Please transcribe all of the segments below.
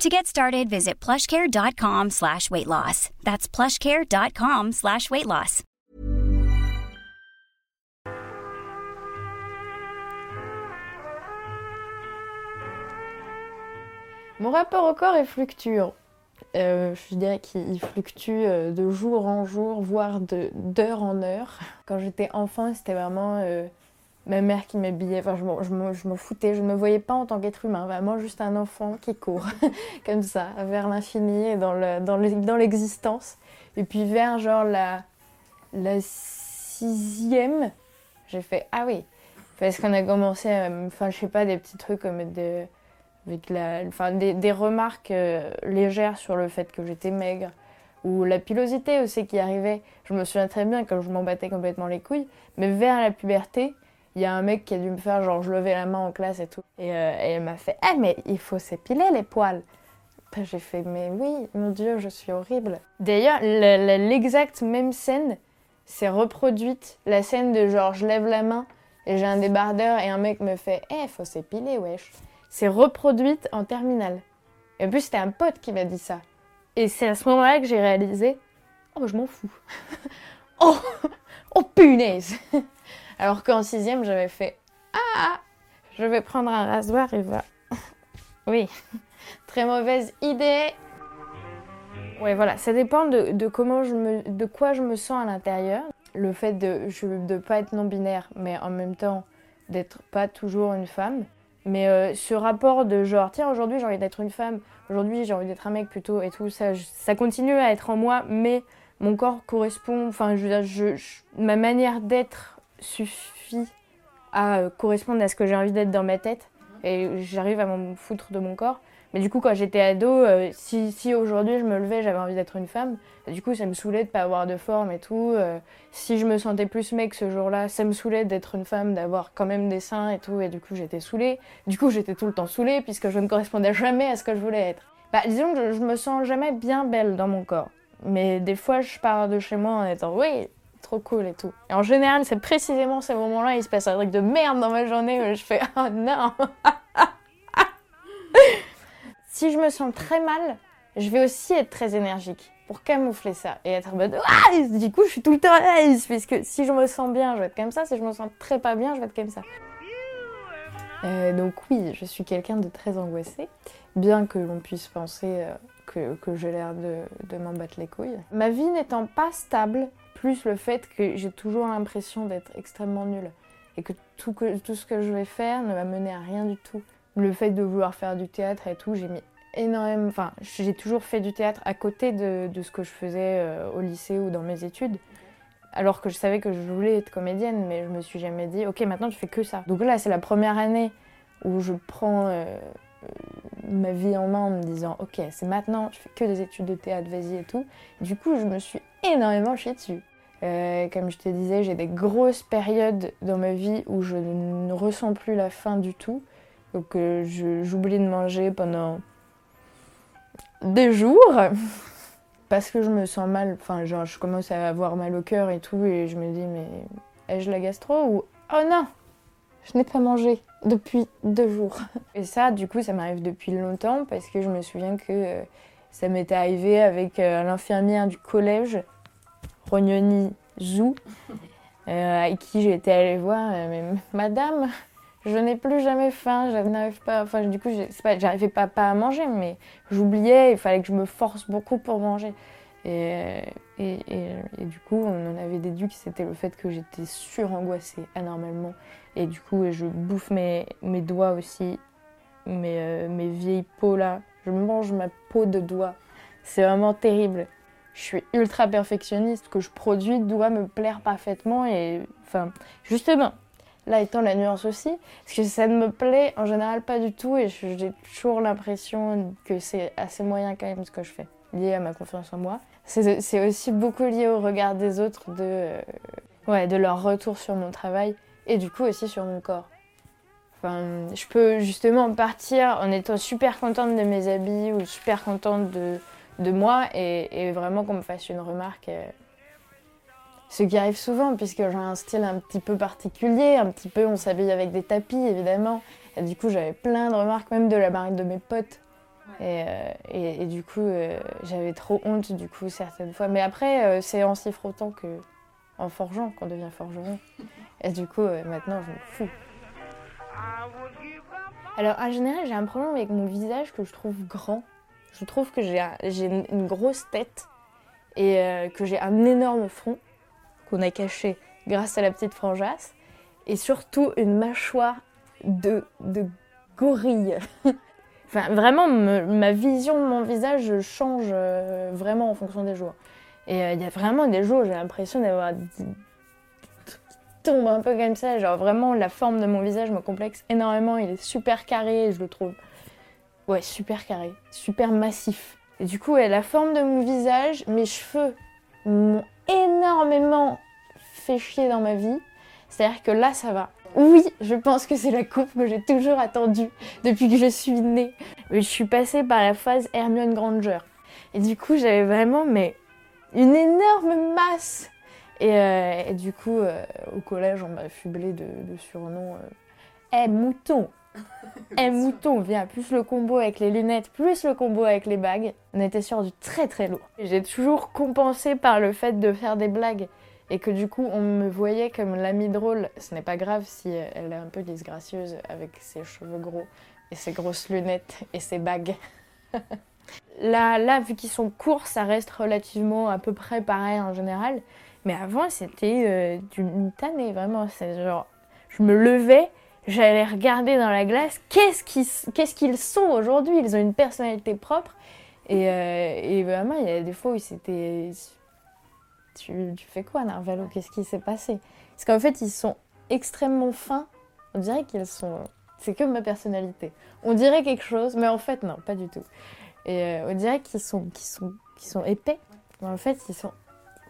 To get started, visit plushcare.com slash weight loss. That's plushcare.com slash weight loss. Mon rapport au corps est fluctuant. Euh, je dirais qu'il fluctue euh, de jour en jour, voire d'heure en heure. Quand j'étais enfant, c'était vraiment euh, ma mère qui m'habillait. Enfin, je m'en foutais. Je ne me voyais pas en tant qu'être humain. Vraiment juste un enfant qui court, comme ça, vers l'infini et dans l'existence. Et puis vers genre la, sixième, j'ai fait Ah oui. Parce qu'on a commencé à. Enfin, je sais pas, des petits trucs comme avec la, enfin, des, remarques euh, légères sur le fait que j'étais maigre, ou la pilosité aussi qui arrivait. Je me souviens très bien quand je m'en battais complètement les couilles, mais vers la puberté, il y a un mec qui a dû me faire genre je levais la main en classe et tout. Et, euh, elle m'a fait Ah, mais il faut s'épiler les poils. J'ai fait Mais oui, mon Dieu, je suis horrible. D'ailleurs, l'exacte même scène s'est reproduite. La scène de genre je lève la main et j'ai un débardeur et un mec me fait Eh, faut s'épiler, wesh s'est reproduite en terminale. Et en plus, c'était un pote qui m'a dit ça. Et c'est à ce moment-là que j'ai réalisé Oh, je m'en fous. oh, oh, punaise Alors qu'en sixième, j'avais fait Ah, je vais prendre un rasoir et va. oui, très mauvaise idée. Ouais, voilà, ça dépend de, comment je me, de quoi je me sens à l'intérieur. Le fait de ne pas être non-binaire, mais en même temps d'être pas toujours une femme. Mais euh, ce rapport de genre, tiens, aujourd'hui j'ai envie d'être une femme, aujourd'hui j'ai envie d'être un mec plutôt et tout, ça, ça continue à être en moi, mais mon corps correspond, enfin, je, je, ma manière d'être suffit à euh, correspondre à ce que j'ai envie d'être dans ma tête et j'arrive à m'en foutre de mon corps. Mais du coup, quand j'étais ado, euh, si, si aujourd'hui je me levais, j'avais envie d'être une femme, du coup, ça me saoulait de pas avoir de forme et tout. Euh, si je me sentais plus mec ce jour-là, ça me saoulait d'être une femme, d'avoir quand même des seins et tout, et du coup, j'étais saoulée. Du coup, j'étais tout le temps saoulée puisque je ne correspondais jamais à ce que je voulais être. Bah, disons que je, je me sens jamais bien belle dans mon corps. Mais des fois, je pars de chez moi en étant, oui, trop cool et tout. Et en général, c'est précisément ces moments-là, il se passe un truc de merde dans ma journée où je fais, oh non. Si je me sens très mal, je vais aussi être très énergique pour camoufler ça et être en mode ah du coup je suis tout le temps à puisque si je me sens bien je vais être comme ça si je me sens très pas bien je vais être comme ça. Euh, donc oui je suis quelqu'un de très angoissé bien que l'on puisse penser euh, que, que j'ai l'air de, de m'en battre les couilles. Ma vie n'étant pas stable plus le fait que j'ai toujours l'impression d'être extrêmement nulle et que tout, ce que je vais faire ne va mener à rien du tout le fait de vouloir faire du théâtre et tout, j'ai mis énormément. Enfin, j'ai toujours fait du théâtre à côté de, ce que je faisais euh, au lycée ou dans mes études. Alors que je savais que je voulais être comédienne, mais je me suis jamais dit, ok, maintenant je fais que ça. Donc là, c'est la première année où je prends euh, ma vie en main en me disant, ok, c'est maintenant, je fais que des études de théâtre, vas-y et tout. Du coup, je me suis énormément chiée dessus. Euh, comme je te disais, j'ai des grosses périodes dans ma vie où je ne ressens plus la faim du tout. Donc euh, j'oublie de manger pendant des jours parce que je me sens mal. Enfin, genre, je commence à avoir mal au cœur et tout, et je me dis, mais ai-je la gastro ou oh non, je n'ai pas mangé depuis deux jours. Et ça, du coup, ça m'arrive depuis longtemps parce que je me souviens que euh, ça m'était arrivé avec l'infirmière du collège, Rognoni Zou, avec qui j'étais allée voir, mais madame, je n'ai plus jamais faim, je n'arrive pas, enfin du coup, j'arrivais pas, pas à manger, mais j'oubliais, il fallait que je me force beaucoup pour manger. Et, et, et, du coup, on en avait déduit que c'était le fait que j'étais surangoissée anormalement. Et du coup, je bouffe mes, mes doigts aussi, mes, euh, mes vieilles peaux là. Je mange ma peau de doigt. C'est vraiment terrible. Je suis ultra perfectionniste. Que je produis doit me plaire parfaitement. Et enfin, justement, Là étant la nuance aussi, parce que ça ne me plaît en général pas du tout et j'ai toujours l'impression que c'est assez moyen quand même ce que je fais. lié à ma confiance en moi. C'est aussi beaucoup lié au regard des autres, de, euh, ouais, de leur retour sur mon travail et du coup aussi sur mon corps. Enfin, je peux justement partir en étant super contente de mes habits ou super contente de, de moi et, vraiment qu'on me fasse une remarque. Euh, ce qui arrive souvent puisque j'ai un style un petit peu particulier, un petit peu on s'habille avec des tapis évidemment. Et du coup j'avais plein de remarques même de la marque de mes potes. Euh, et, et, du coup euh, j'avais trop honte du coup certaines fois. Mais après c'est en s'y frottant que en forgeant qu'on devient forgeron. Et du coup maintenant je me fous. Alors en général j'ai un problème avec mon visage que je trouve grand. Je trouve que j'ai une grosse tête et euh, que j'ai un énorme front qu'on a caché grâce à la petite frangeasse et surtout une mâchoire de, gorille. enfin, vraiment, ma vision de mon visage change euh, vraiment en fonction des jours. Et euh, il y a vraiment des jours où j'ai l'impression d'avoir tombent un peu comme ça. Genre vraiment, la forme de mon visage me complexe énormément. Il est super carré, je le trouve Ouais, super carré, super massif. Et du coup, la forme de mon visage, mes cheveux m'ont énormément fait chier dans ma vie. C'est-à-dire que là, ça va. Oui, je pense que c'est la coupe que j'ai toujours attendue depuis que je suis née. Mais je suis passée par la phase Hermione Granger. Et du coup, j'avais vraiment mais une énorme masse. Et, euh, du coup, euh, au collège, on m'a fublé de, de surnom. Eh, mouton un mouton vient, plus le combo avec les lunettes, plus le combo avec les bagues. On était sur du très très lourd. J'ai toujours compensé par le fait de faire des blagues et que du coup on me voyait comme l'amie drôle. Ce n'est pas grave si elle est un peu disgracieuse avec ses cheveux gros et ses grosses lunettes et ses bagues. là, là, vu qu'ils sont courts, ça reste relativement à peu près pareil en général. Mais avant, c'était euh, d'une tannée, vraiment. C'est genre, je me levais, j'allais regarder dans la glace qu'est-ce qu'ils sont aujourd'hui? Ils ont une personnalité propre. Et, euh, vraiment, il y a des fois où c'était. Tu, tu, fais quoi, Narvalo? Qu'est-ce qui s'est passé? Parce qu'en fait, ils sont extrêmement fins. On dirait qu'ils sont. C'est que ma personnalité. On dirait quelque chose, mais en fait, non, pas du tout. Et euh, on dirait qu'ils sont, sont, sont épais. Mais en fait, ils sont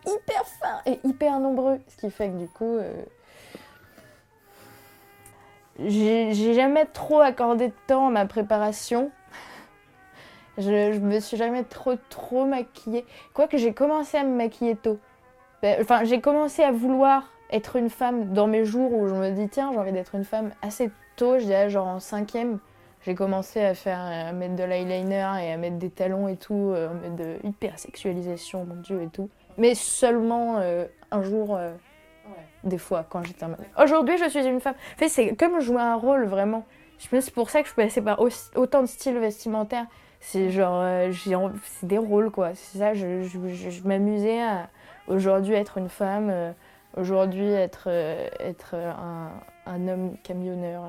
hyper fins et hyper nombreux. Ce qui fait que du coup. Euh, j'ai jamais trop accordé de temps à ma préparation. Je, me suis jamais trop trop maquillée. Quoique j'ai commencé à me maquiller tôt. Ben, enfin, j'ai commencé à vouloir être une femme dans mes jours où je me dis tiens, j'ai envie d'être une femme assez tôt, je dirais genre en cinquième. J'ai commencé à faire à mettre de l'eyeliner et à mettre des talons et tout, euh, à mettre de hyper sexualisation, mon dieu et tout. Mais seulement euh, un jour. Euh, des fois quand j'étais en Aujourd'hui, je suis une femme. En fait, c'est comme jouer un rôle vraiment. C'est pour ça que je peux passer par autant de styles vestimentaires. C'est genre, euh, c'est des rôles quoi. C'est ça, je, je, m'amusais à aujourd'hui être une femme, euh, aujourd'hui être, euh, être un, un, homme camionneur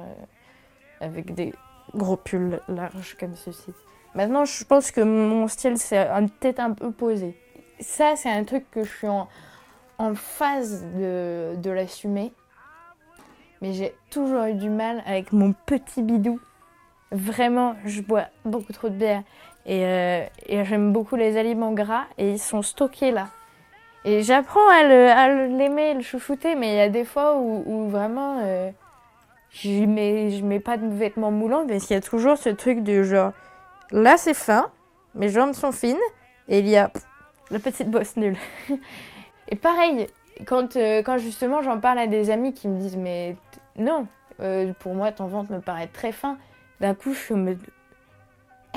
avec des gros pulls larges comme ceci. Maintenant, je pense que mon style, c'est peut-être un peu posé. Ça, c'est un truc que je suis en, en phase de, de l'assumer. Mais j'ai toujours eu du mal avec mon petit bidou. Vraiment, je bois beaucoup trop de bière. Et, euh, j'aime beaucoup les aliments gras et ils sont stockés là. Et j'apprends à l'aimer, le, le, chouchouter, mais il y a des fois où, vraiment euh, je mets, pas de vêtements moulants, mais il y a toujours ce truc de genre là c'est fin, mes jambes sont fines, et il y a la petite bosse nulle. Et pareil, quand, euh, quand justement j'en parle à des amis qui me disent mais non, euh, pour moi ton ventre me paraît très fin, d'un coup je me...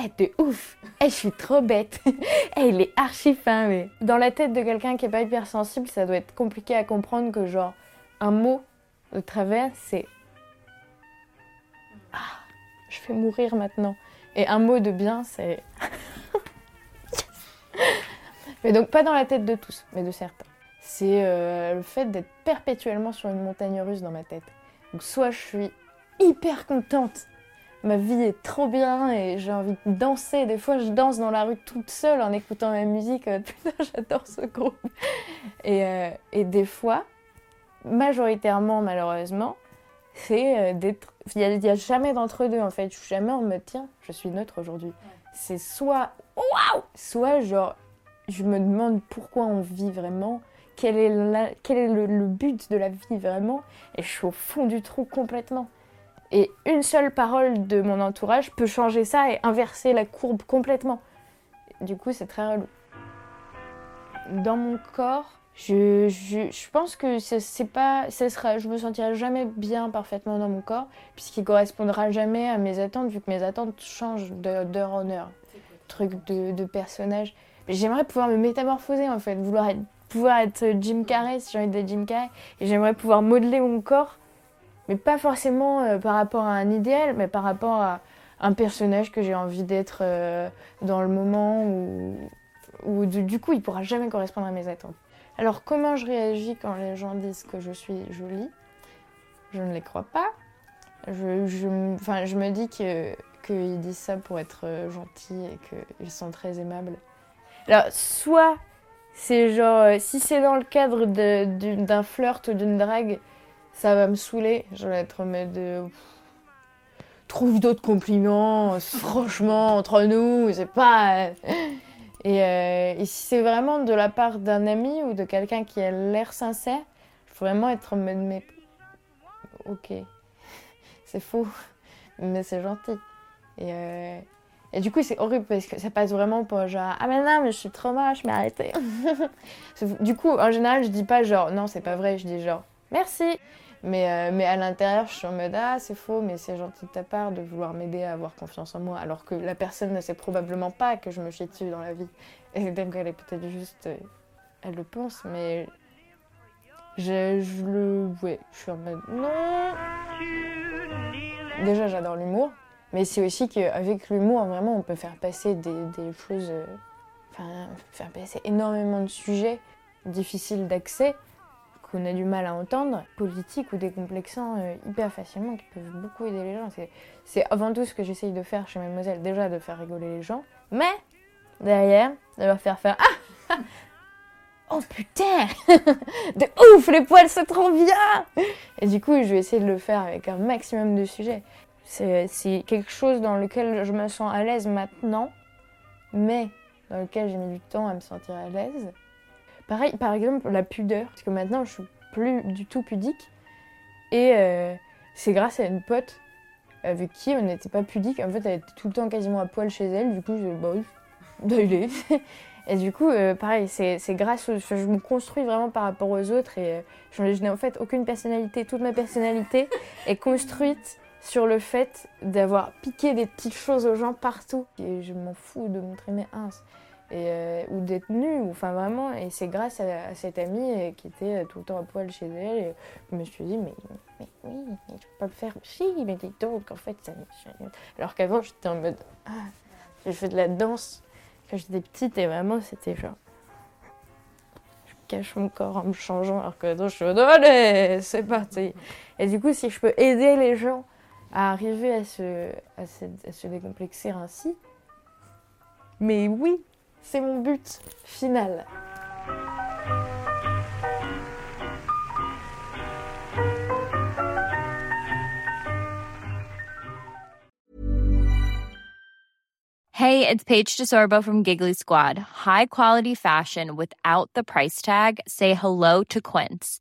Eh, t'es ouf Eh, je suis trop bête Eh, il est archi fin, mais... Dans la tête de quelqu'un qui est pas hypersensible, ça doit être compliqué à comprendre que genre, un mot de travers, c'est... Ah, je fais mourir maintenant. Et un mot de bien, c'est... mais donc pas dans la tête de tous, mais de certains c'est euh, le fait d'être perpétuellement sur une montagne russe dans ma tête. Donc soit je suis hyper contente, ma vie est trop bien et j'ai envie de danser. Des fois je danse dans la rue toute seule en écoutant ma musique. Putain, j'adore ce groupe. Et, euh, et, des fois, majoritairement malheureusement, c'est euh. Il n'y a, jamais d'entre-deux en fait. Je suis jamais en mode tiens, je suis neutre aujourd'hui. c'est soit waouh, soit genre je me demande pourquoi on vit vraiment, quel est, quel est le, but de la vie vraiment, et je suis au fond du trou complètement. Et une seule parole de mon entourage peut changer ça et inverser la courbe complètement. Du coup, c'est très relou. Dans mon corps, je, je, pense que c'est pas, ça sera, je me sentirai jamais bien parfaitement dans mon corps, puisqu'il correspondra jamais à mes attentes, vu que mes attentes changent d'heure en heure. Truc de, de personnage. J'aimerais pouvoir me métamorphoser en fait, vouloir être, pouvoir être Jim Carrey si j'ai envie d'être Jim Carrey, et j'aimerais pouvoir modeler mon corps, mais pas forcément euh, par rapport à un idéal, mais par rapport à un personnage que j'ai envie d'être euh, dans le moment où, où du, coup il pourra jamais correspondre à mes attentes. Alors comment je réagis quand les gens disent que je suis jolie? Je ne les crois pas. Je, je, enfin, je me dis qu'ils disent ça pour être euh, gentils et qu'ils sont très aimables. Alors, soit c'est genre, euh, si c'est dans le cadre d'un flirt ou d'une drague, ça va me saouler. Je vais être en mode. trouve d'autres compliments, franchement, entre nous, c'est pas. Euh, et, si c'est vraiment de la part d'un ami ou de quelqu'un qui a l'air sincère, il faut vraiment être en mode. Mais. Ok, c'est faux, mais c'est gentil. Et. Euh, et du coup, c'est horrible parce que ça passe vraiment pour genre Ah, mais non, mais je suis trop moche, mais arrêtez. du coup, en général, je dis pas genre Non, c'est pas vrai, je dis genre Merci. Mais, euh, mais à l'intérieur, je suis en mode Ah, c'est faux, mais c'est gentil de ta part de vouloir m'aider à avoir confiance en moi. Alors que la personne ne sait probablement pas que je me chie dessus dans la vie. Et donc, elle est peut-être juste. Euh, elle le pense, mais. Je, je le. Ouais, je suis en mode Non Déjà, j'adore l'humour. Mais c'est aussi qu'avec l'humour, vraiment, on peut faire passer des, choses, euh, enfin, faire passer énormément de sujets difficiles d'accès qu'on a du mal à entendre, politiques ou décomplexants euh, hyper facilement, qui peuvent beaucoup aider les gens. C'est avant tout ce que j'essaye de faire chez Mademoiselle, déjà de faire rigoler les gens, mais derrière, de leur faire faire Ah Oh putain De ouf, les poils c'est trop bien Et du coup, je vais essayer de le faire avec un maximum de sujets. C'est quelque chose dans lequel je me sens à l'aise maintenant, mais dans lequel j'ai mis du temps à me sentir à l'aise. Pareil, par exemple, la pudeur, parce que maintenant je suis plus du tout pudique, et euh, c'est grâce à une pote avec qui on n'était pas pudique. En fait, elle était tout le temps quasiment à poil chez elle, du coup, je, bah oui, Et du coup, euh, pareil, c'est grâce, je me construis vraiment par rapport aux autres et euh, je n'ai en fait aucune personnalité. Toute ma personnalité est construite sur le fait d'avoir piqué des petites choses aux gens partout. Et je m'en fous de montrer mes ins. Et, euh, ou d'être nue, enfin vraiment, et c'est grâce à, cette amie euh, qui était euh, tout le temps à poil chez elle, et je me suis dit, mais, mais oui, mais je peux pas le faire, si, mais dis donc, en fait, ça Alors qu'avant, j'étais en mode, ah, j'ai fait de la danse quand j'étais petite, et vraiment, c'était genre, je cache mon corps en me changeant, alors que non, je suis allez, c'est parti. Et du coup, si je peux aider les gens à arriver à se, à se, à se décomplexer ainsi. Mais oui, c'est mon but final. Hey, it's Paige DeSorbo from Giggly Squad. High quality fashion without the price tag. Say hello to Quince.